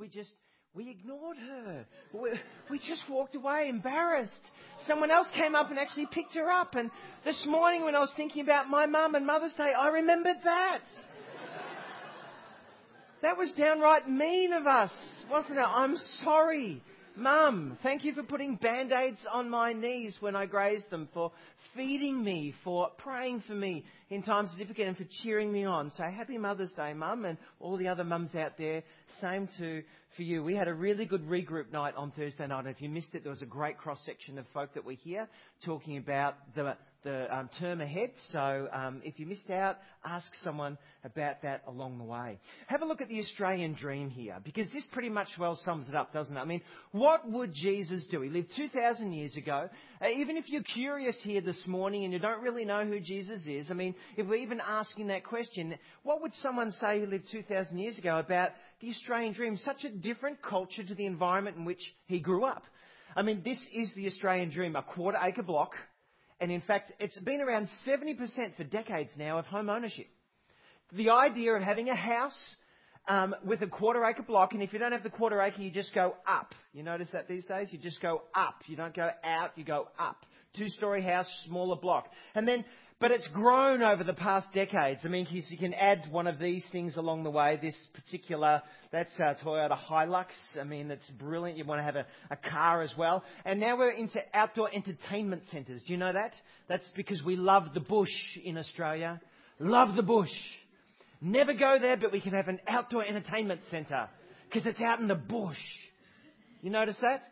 We just, we ignored her. We, we just walked away embarrassed. Someone else came up and actually picked her up. And this morning when I was thinking about my mum and Mother's Day, I remembered that. That was downright mean of us, wasn't it? I'm sorry. Mum, thank you for putting band aids on my knees when I grazed them, for feeding me, for praying for me in times of difficulty, and for cheering me on. So happy Mother's Day, Mum, and all the other mums out there. Same to for you. We had a really good regroup night on Thursday night. If you missed it, there was a great cross section of folk that were here talking about the the um, term ahead. So um, if you missed out, ask someone about that along the way. Have a look at the Australian dream here, because this pretty much well sums it up, doesn't it? I mean, what would Jesus do? He lived 2,000 years ago. Uh, even if you're curious here this morning and you don't really know who Jesus is, I mean, if we're even asking that question, what would someone say who lived 2,000 years ago about the Australian dream? Such a different culture to the environment in which he grew up. I mean, this is the Australian dream, a quarter acre block and in fact, it's been around 70% for decades now of home ownership. The idea of having a house um, with a quarter acre block, and if you don't have the quarter acre, you just go up. You notice that these days? You just go up. You don't go out, you go up. Two story house, smaller block. And then but it's grown over the past decades. I mean, you can add one of these things along the way. This particular, that's a Toyota Hilux. I mean, it's brilliant. You want to have a, a car as well. And now we're into outdoor entertainment centres. Do you know that? That's because we love the bush in Australia. Love the bush. Never go there, but we can have an outdoor entertainment centre because it's out in the bush. You notice that?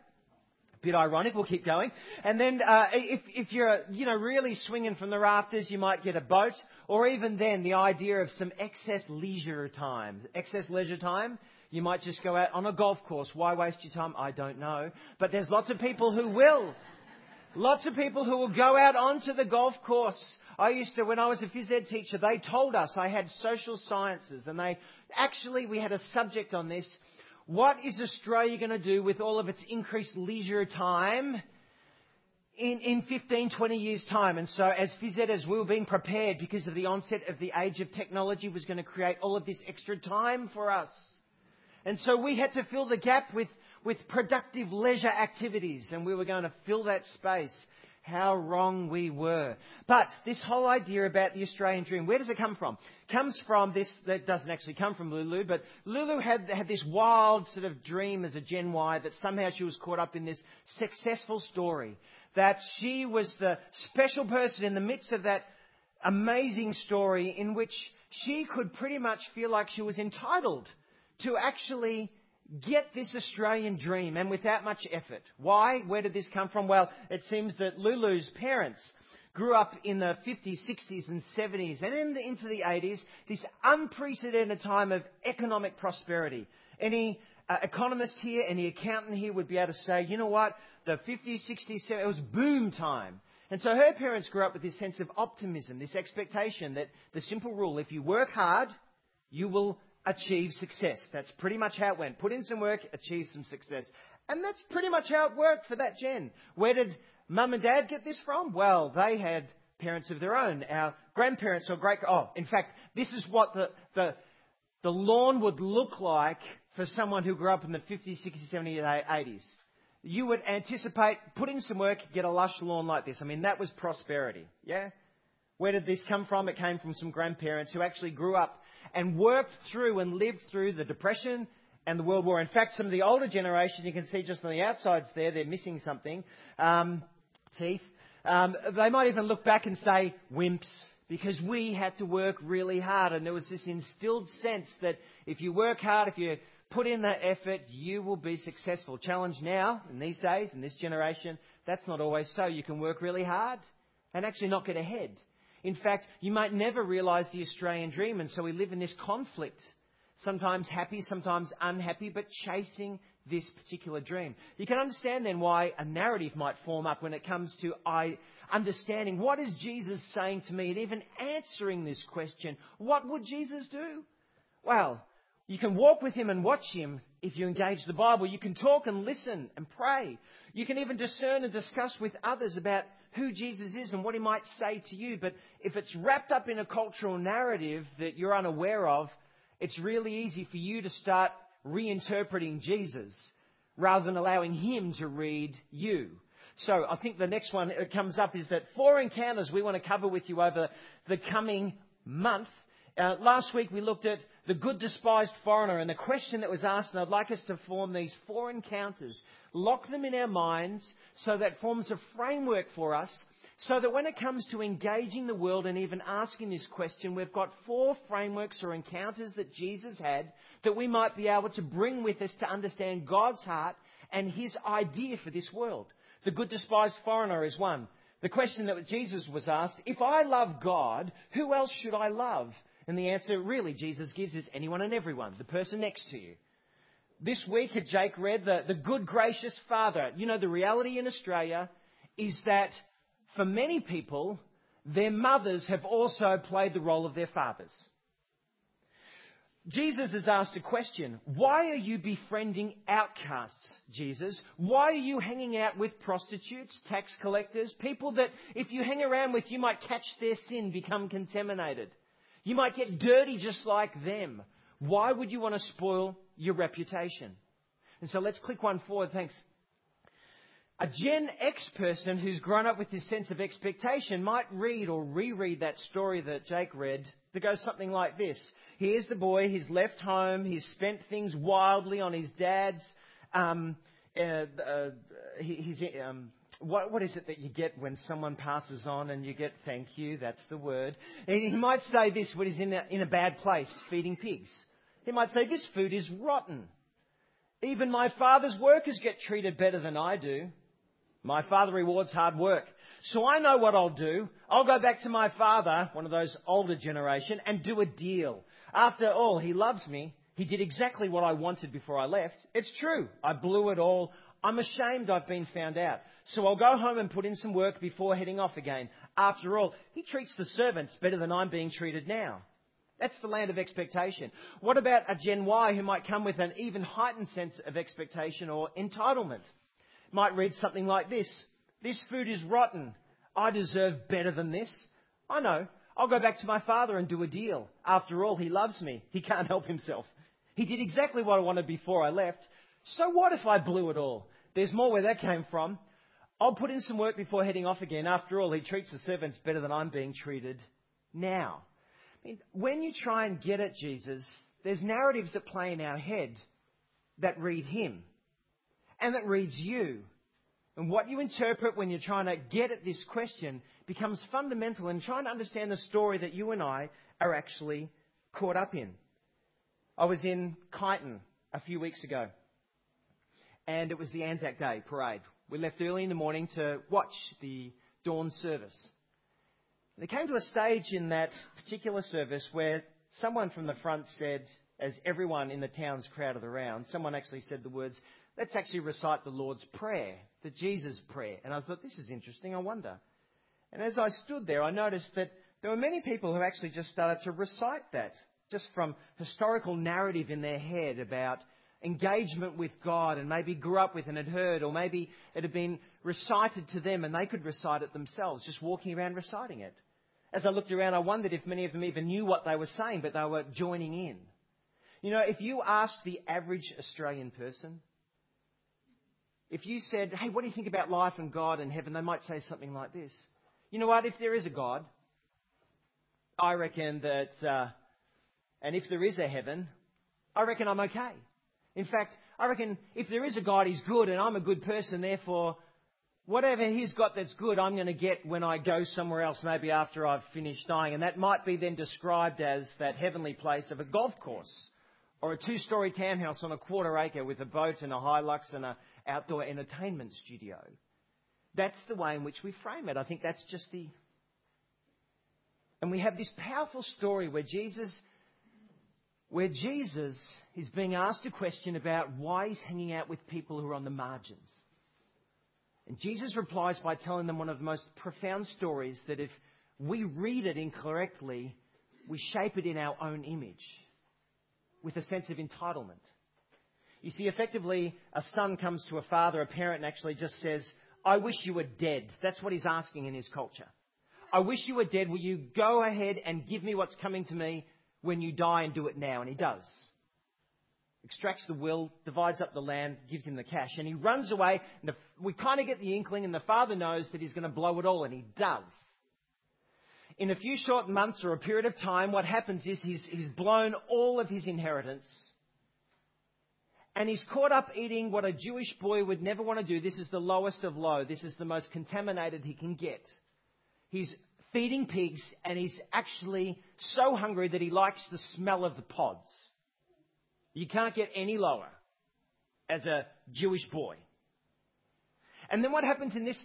Bit ironic. We'll keep going. And then, uh, if, if you're, you know, really swinging from the rafters, you might get a boat, or even then, the idea of some excess leisure time. Excess leisure time. You might just go out on a golf course. Why waste your time? I don't know. But there's lots of people who will. Lots of people who will go out onto the golf course. I used to, when I was a phys ed teacher, they told us I had social sciences, and they actually we had a subject on this what is Australia going to do with all of its increased leisure time in, in 15, 20 years' time? And so, as phys we were being prepared because of the onset of the age of technology was going to create all of this extra time for us. And so we had to fill the gap with, with productive leisure activities, and we were going to fill that space how wrong we were. But this whole idea about the Australian dream, where does it come from? Comes from this, that doesn't actually come from Lulu, but Lulu had, had this wild sort of dream as a Gen Y that somehow she was caught up in this successful story. That she was the special person in the midst of that amazing story in which she could pretty much feel like she was entitled to actually get this Australian dream and without much effort. Why? Where did this come from? Well, it seems that Lulu's parents grew up in the 50s, 60s and 70s and in the, into the 80s, this unprecedented time of economic prosperity. Any uh, economist here, any accountant here would be able to say, you know what, the 50s, 60s, 70s, it was boom time. And so her parents grew up with this sense of optimism, this expectation that the simple rule, if you work hard, you will achieve success. That's pretty much how it went. Put in some work, achieve some success. And that's pretty much how it worked for that gen. Where did mum and dad get this from? Well, they had parents of their own. Our grandparents or great, oh, in fact, this is what the, the, the lawn would look like for someone who grew up in the 50s, 60s, 70s, 80s. You would anticipate, putting in some work, get a lush lawn like this. I mean, that was prosperity. Yeah? Where did this come from? It came from some grandparents who actually grew up and worked through and lived through the Depression and the World War. In fact, some of the older generation, you can see just on the outsides there, they're missing something. Um, teeth. Um, they might even look back and say, wimps, because we had to work really hard. And there was this instilled sense that if you work hard, if you put in that effort, you will be successful. Challenge now, in these days, in this generation, that's not always so. You can work really hard and actually not get ahead. In fact, you might never realize the Australian dream, and so we live in this conflict. Sometimes happy, sometimes unhappy, but chasing this particular dream. You can understand then why a narrative might form up when it comes to I understanding what is Jesus saying to me and even answering this question, what would Jesus do? Well, you can walk with him and watch him if you engage the Bible. You can talk and listen and pray. You can even discern and discuss with others about who Jesus is and what he might say to you. But if it's wrapped up in a cultural narrative that you're unaware of, it's really easy for you to start reinterpreting Jesus rather than allowing Him to read you. So I think the next one that comes up is that four encounters we want to cover with you over the coming month. Uh, last week we looked at the good despised foreigner and the question that was asked, and I'd like us to form these four encounters, lock them in our minds so that forms a framework for us so that when it comes to engaging the world and even asking this question, we've got four frameworks or encounters that Jesus had that we might be able to bring with us to understand God's heart and his idea for this world. The good despised foreigner is one. The question that Jesus was asked, if I love God, who else should I love? And the answer really Jesus gives is anyone and everyone, the person next to you. This week had Jake read the, the good gracious father. You know, the reality in Australia is that for many people, their mothers have also played the role of their fathers. Jesus is asked a question. Why are you befriending outcasts, Jesus? Why are you hanging out with prostitutes, tax collectors, people that if you hang around with, you might catch their sin, become contaminated? You might get dirty just like them. Why would you want to spoil your reputation? And so let's click one forward. Thanks. A Gen X person who's grown up with this sense of expectation might read or reread that story that Jake read that goes something like this. Here's the boy, he's left home, he's spent things wildly on his dad's, um, uh, uh, he's, um, what, what is it that you get when someone passes on and you get thank you? That's the word. He might say this when he's in a, in a bad place feeding pigs. He might say, This food is rotten. Even my father's workers get treated better than I do. My father rewards hard work. So I know what I'll do. I'll go back to my father, one of those older generation, and do a deal. After all, he loves me. He did exactly what I wanted before I left. It's true. I blew it all. I'm ashamed I've been found out. So I'll go home and put in some work before heading off again. After all, he treats the servants better than I'm being treated now. That's the land of expectation. What about a Gen Y who might come with an even heightened sense of expectation or entitlement? might read something like this This food is rotten. I deserve better than this. I know. I'll go back to my father and do a deal. After all, he loves me. He can't help himself. He did exactly what I wanted before I left. So what if I blew it all? There's more where that came from. I'll put in some work before heading off again. After all, he treats the servants better than I'm being treated now. I mean, when you try and get at Jesus, there's narratives that play in our head that read him and that reads you. And what you interpret when you're trying to get at this question becomes fundamental in trying to understand the story that you and I are actually caught up in. I was in Kyneton a few weeks ago, and it was the Anzac Day parade. We left early in the morning to watch the dawn service. It came to a stage in that particular service where someone from the front said, as everyone in the town's crowded around, someone actually said the words, let's actually recite the Lord's Prayer, the Jesus Prayer. And I thought, this is interesting, I wonder. And as I stood there, I noticed that there were many people who actually just started to recite that, just from historical narrative in their head about engagement with God and maybe grew up with and had heard, or maybe it had been recited to them and they could recite it themselves, just walking around reciting it. As I looked around, I wondered if many of them even knew what they were saying, but they were joining in. You know, if you asked the average Australian person, if you said, hey, what do you think about life and God and heaven? They might say something like this. You know what? If there is a God, I reckon that, uh, and if there is a heaven, I reckon I'm okay. In fact, I reckon if there is a God, He's good and I'm a good person, therefore, whatever He's got that's good, I'm going to get when I go somewhere else, maybe after I've finished dying. And that might be then described as that heavenly place of a golf course or a two story townhouse on a quarter acre with a boat and a Hilux and an outdoor entertainment studio. That's the way in which we frame it. I think that's just the. And we have this powerful story where Jesus, where Jesus is being asked a question about why he's hanging out with people who are on the margins. And Jesus replies by telling them one of the most profound stories that if we read it incorrectly, we shape it in our own image with a sense of entitlement. You see, effectively, a son comes to a father, a parent, and actually just says, I wish you were dead. That's what he's asking in his culture. I wish you were dead. Will you go ahead and give me what's coming to me when you die and do it now? And he does. extracts the will, divides up the land, gives him the cash, and he runs away. And the, we kind of get the inkling, and the father knows that he's going to blow it all, and he does. In a few short months or a period of time, what happens is he's, he's blown all of his inheritance. And he's caught up eating what a Jewish boy would never want to do. This is the lowest of low. This is the most contaminated he can get. He's feeding pigs, and he's actually so hungry that he likes the smell of the pods. You can't get any lower as a Jewish boy. And then what happens in this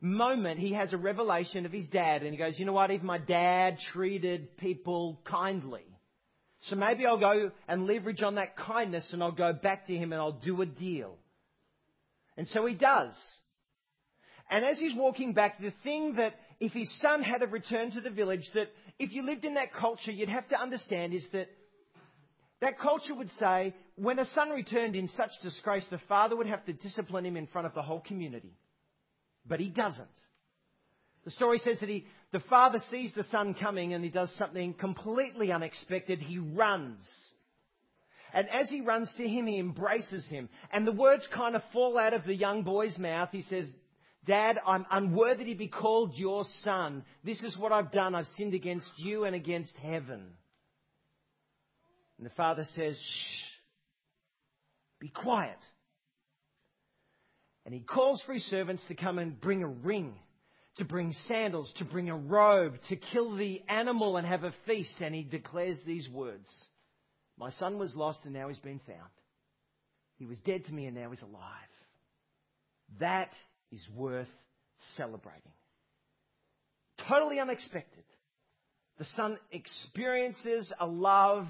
moment, he has a revelation of his dad, and he goes, You know what? Even my dad treated people kindly. So maybe I'll go and leverage on that kindness and I'll go back to him and I'll do a deal. And so he does. And as he's walking back, the thing that if his son had have returned to the village, that if you lived in that culture, you'd have to understand is that that culture would say when a son returned in such disgrace, the father would have to discipline him in front of the whole community. But he doesn't. The story says that he, the father sees the son coming and he does something completely unexpected. He runs. And as he runs to him, he embraces him. And the words kind of fall out of the young boy's mouth. He says, Dad, I'm unworthy to be called your son. This is what I've done. I've sinned against you and against heaven. And the father says, Shh, be quiet. And he calls for his servants to come and bring a ring, to bring sandals, to bring a robe, to kill the animal and have a feast. And he declares these words My son was lost and now he's been found. He was dead to me and now he's alive. That is worth celebrating. Totally unexpected. The son experiences a love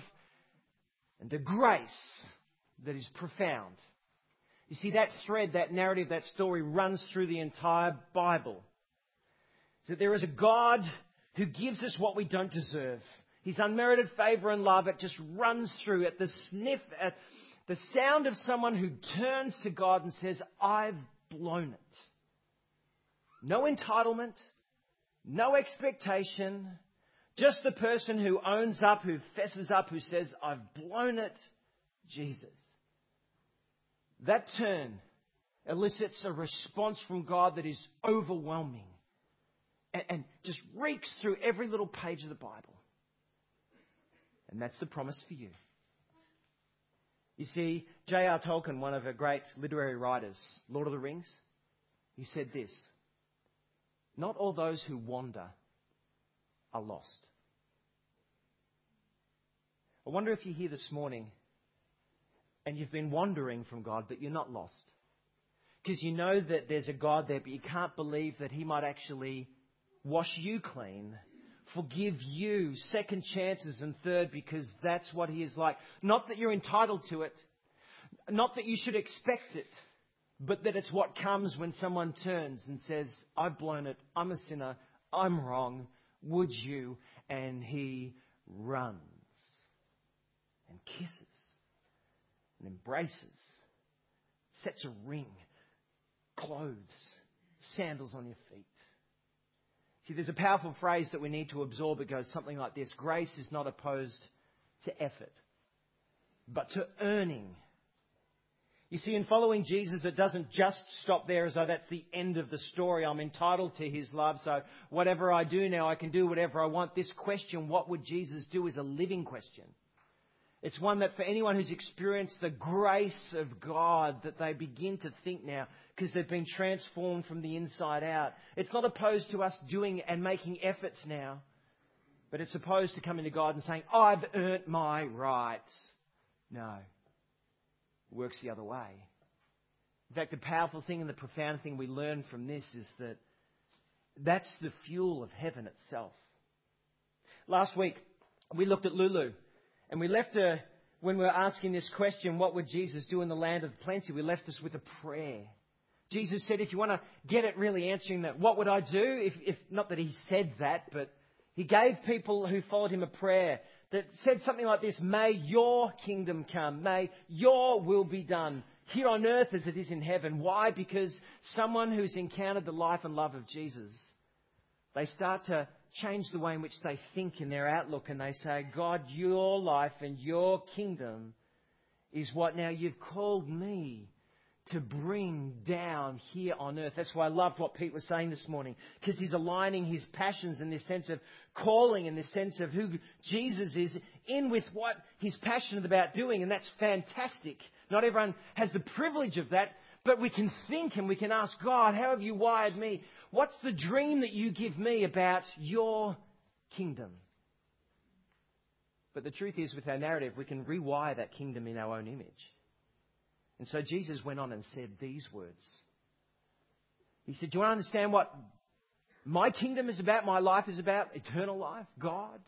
and a grace that is profound. You see, that thread, that narrative, that story runs through the entire Bible. That there is a God who gives us what we don't deserve. His unmerited favor and love, it just runs through at the sniff, at the sound of someone who turns to God and says, I've blown it. No entitlement, no expectation, just the person who owns up, who fesses up, who says, I've blown it, Jesus. That turn elicits a response from God that is overwhelming and, and just reeks through every little page of the Bible. And that's the promise for you. You see, J.R. Tolkien, one of the great literary writers, Lord of the Rings, he said this Not all those who wander are lost. I wonder if you're here this morning and you've been wandering from God, but you're not lost. Because you know that there's a God there, but you can't believe that He might actually wash you clean, forgive you second chances and third, because that's what He is like. Not that you're entitled to it, not that you should expect it, but that it's what comes when someone turns and says, I've blown it, I'm a sinner, I'm wrong, would you? And He runs and kisses and embraces, sets a ring, clothes, sandals on your feet. See, there's a powerful phrase that we need to absorb. It goes something like this Grace is not opposed to effort, but to earning. You see, in following Jesus, it doesn't just stop there as though that's the end of the story. I'm entitled to his love, so whatever I do now, I can do whatever I want. This question, what would Jesus do, is a living question. It's one that for anyone who's experienced the grace of God, that they begin to think now, because they've been transformed from the inside out. It's not opposed to us doing and making efforts now, but it's opposed to coming to God and saying, I've earned my rights. No. It works the other way. In fact, the powerful thing and the profound thing we learn from this is that that's the fuel of heaven itself. Last week, we looked at Lulu. And we left her, when we were asking this question, what would Jesus do in the land of plenty? We left us with a prayer. Jesus said, if you want to get it really answering that, what would I do? If, if not that he said that, but he gave people who followed him a prayer that said something like this May your kingdom come. May your will be done here on earth as it is in heaven. Why? Because someone who's encountered the life and love of Jesus, they start to change the way in which they think in their outlook and they say, God, your life and your kingdom is what now you've called me to bring down here on earth. That's why I loved what Pete was saying this morning, because he's aligning his passions and this sense of calling and this sense of who Jesus is in with what he's passionate about doing, and that's fantastic. Not everyone has the privilege of that, but we can think and we can ask God, how have you wired me? What's the dream that you give me about your kingdom? But the truth is, with our narrative, we can rewire that kingdom in our own image. And so Jesus went on and said these words. He said, Do you want to understand what my kingdom is about, my life is about? Eternal life, God.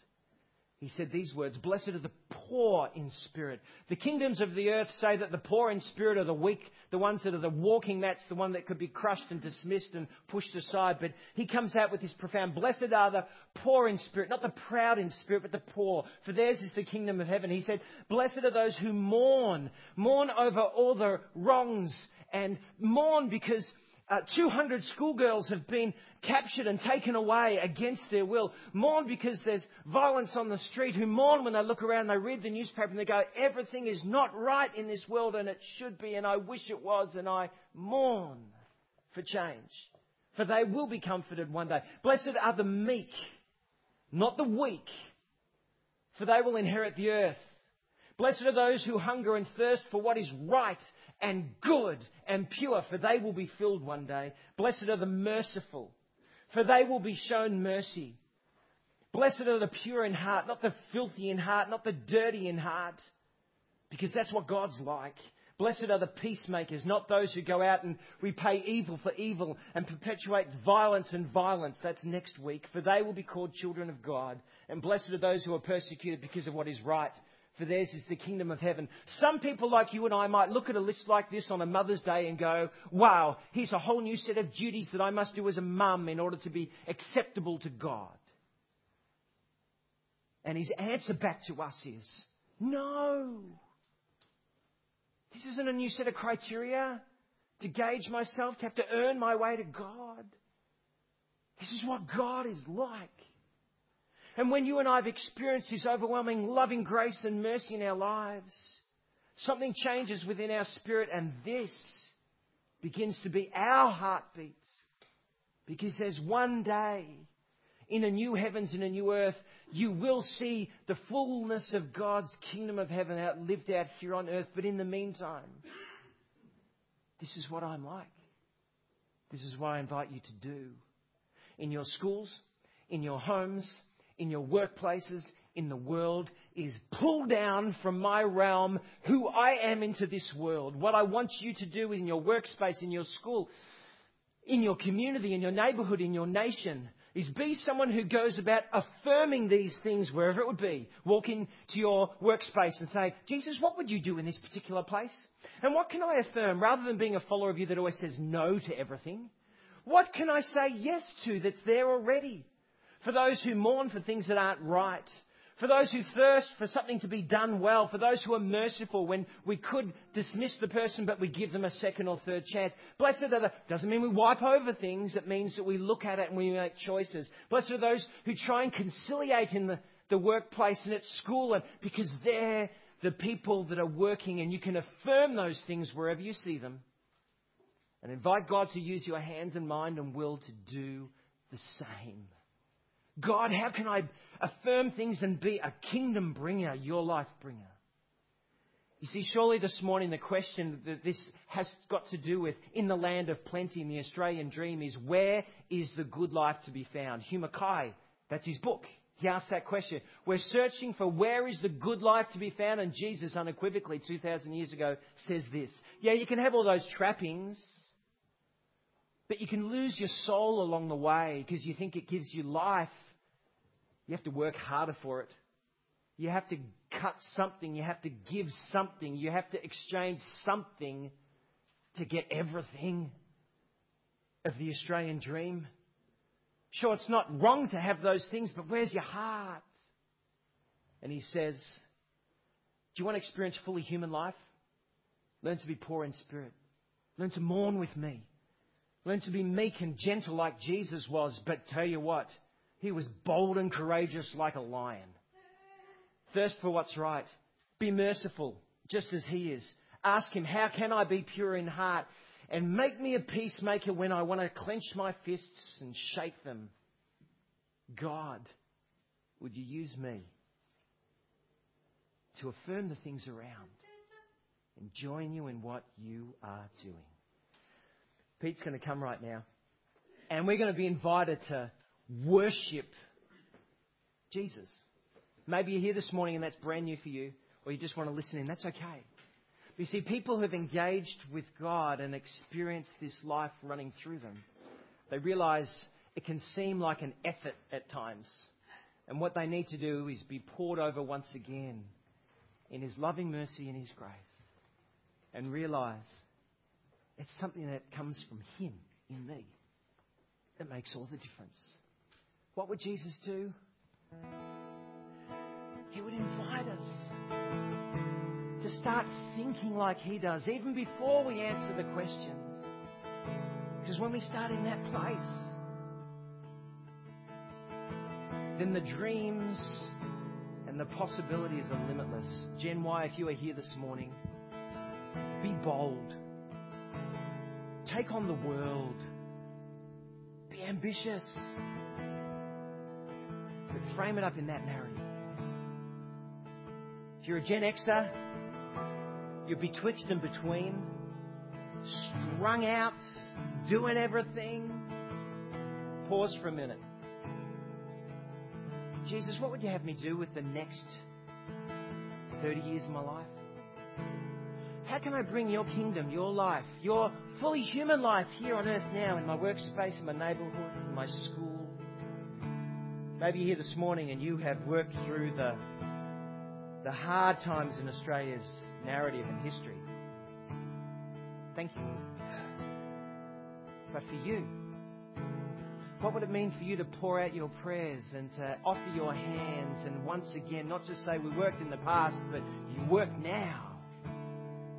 He said these words Blessed are the poor in spirit. The kingdoms of the earth say that the poor in spirit are the weak, the ones that are the walking mats, the one that could be crushed and dismissed and pushed aside. But he comes out with this profound Blessed are the poor in spirit, not the proud in spirit, but the poor, for theirs is the kingdom of heaven. He said, Blessed are those who mourn, mourn over all the wrongs, and mourn because uh, 200 schoolgirls have been captured and taken away against their will. Mourn because there's violence on the street. Who mourn when they look around, they read the newspaper and they go, everything is not right in this world and it should be and I wish it was and I mourn for change. For they will be comforted one day. Blessed are the meek, not the weak, for they will inherit the earth. Blessed are those who hunger and thirst for what is right and good and pure, for they will be filled one day. Blessed are the merciful, for they will be shown mercy. Blessed are the pure in heart, not the filthy in heart, not the dirty in heart, because that's what God's like. Blessed are the peacemakers, not those who go out and repay evil for evil and perpetuate violence and violence. That's next week, for they will be called children of God. And blessed are those who are persecuted because of what is right, for theirs is the kingdom of heaven. Some people like you and I might look at a list like this on a Mother's Day and go, wow, here's a whole new set of duties that I must do as a mum in order to be acceptable to God. And his answer back to us is, no. This isn't a new set of criteria to gauge myself, to have to earn my way to God. This is what God is like. And when you and I have experienced His overwhelming loving grace and mercy in our lives, something changes within our spirit, and this begins to be our heartbeat. Because there's one day in a new heavens and a new earth, you will see the fullness of God's kingdom of heaven out lived out here on earth. But in the meantime, this is what I'm like. This is what I invite you to do. In your schools, in your homes, in your workplaces, in the world, is pull down from my realm who I am into this world. What I want you to do in your workspace, in your school, in your community, in your neighborhood, in your nation, is be someone who goes about affirming these things wherever it would be. Walk into your workspace and say, Jesus, what would you do in this particular place? And what can I affirm rather than being a follower of you that always says no to everything? What can I say yes to that's there already? For those who mourn for things that aren't right, for those who thirst for something to be done well, for those who are merciful when we could dismiss the person but we give them a second or third chance. Blessed are the, doesn't mean we wipe over things, it means that we look at it and we make choices. Blessed are those who try and conciliate in the, the workplace and at school and because they're the people that are working and you can affirm those things wherever you see them. And invite God to use your hands and mind and will to do the same. God, how can I affirm things and be a kingdom bringer, your life bringer? You see, surely this morning the question that this has got to do with in the land of plenty in the Australian dream is where is the good life to be found? Hugh Mackay, that's his book. He asked that question. We're searching for where is the good life to be found, and Jesus unequivocally 2,000 years ago says this. Yeah, you can have all those trappings, but you can lose your soul along the way because you think it gives you life you have to work harder for it. You have to cut something. You have to give something. You have to exchange something to get everything of the Australian dream. Sure, it's not wrong to have those things, but where's your heart? And he says, Do you want to experience fully human life? Learn to be poor in spirit. Learn to mourn with me. Learn to be meek and gentle like Jesus was. But tell you what, he was bold and courageous like a lion. Thirst for what's right. Be merciful. just as He is. Ask Him, How can I be pure in heart? And make me a peacemaker when I want to clench my fists and shake them. God, would you use me to affirm the things around and join you in what you are doing? Pete's going to come right now. And we're going to be invited to worship Jesus. Maybe you're here this morning and that's brand new for you, or you just want to listen in. That's okay. But you see, people who've engaged with God and experienced this life running through them, they realize it can seem like an effort at times. And what they need to do is be poured over once again in His loving mercy and His grace. And realize it's something that comes from Him in me that makes all the difference. What would Jesus do? He would invite us to start thinking like He does, even before we answer the questions. Because when we start in that place, then the dreams and the possibilities are limitless. Gen Y, if you are here this morning, be bold. Take on the world. Be ambitious. Frame it up in that narrative. If you're a Gen Xer, you're betwixt and between, strung out, doing everything. Pause for a minute. Jesus, what would you have me do with the next 30 years of my life? How can I bring your kingdom, your life, your fully human life here on earth now in my workspace, in my neighborhood, in my school? Maybe you're here this morning and you have worked through the, the hard times in Australia's narrative and history. Thank you. But for you, what would it mean for you to pour out your prayers and to offer your hands and once again, not just say we worked in the past, but you work now?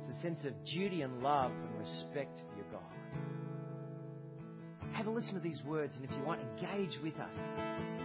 It's a sense of duty and love and respect for your God. Have a listen to these words, and if you want, engage with us.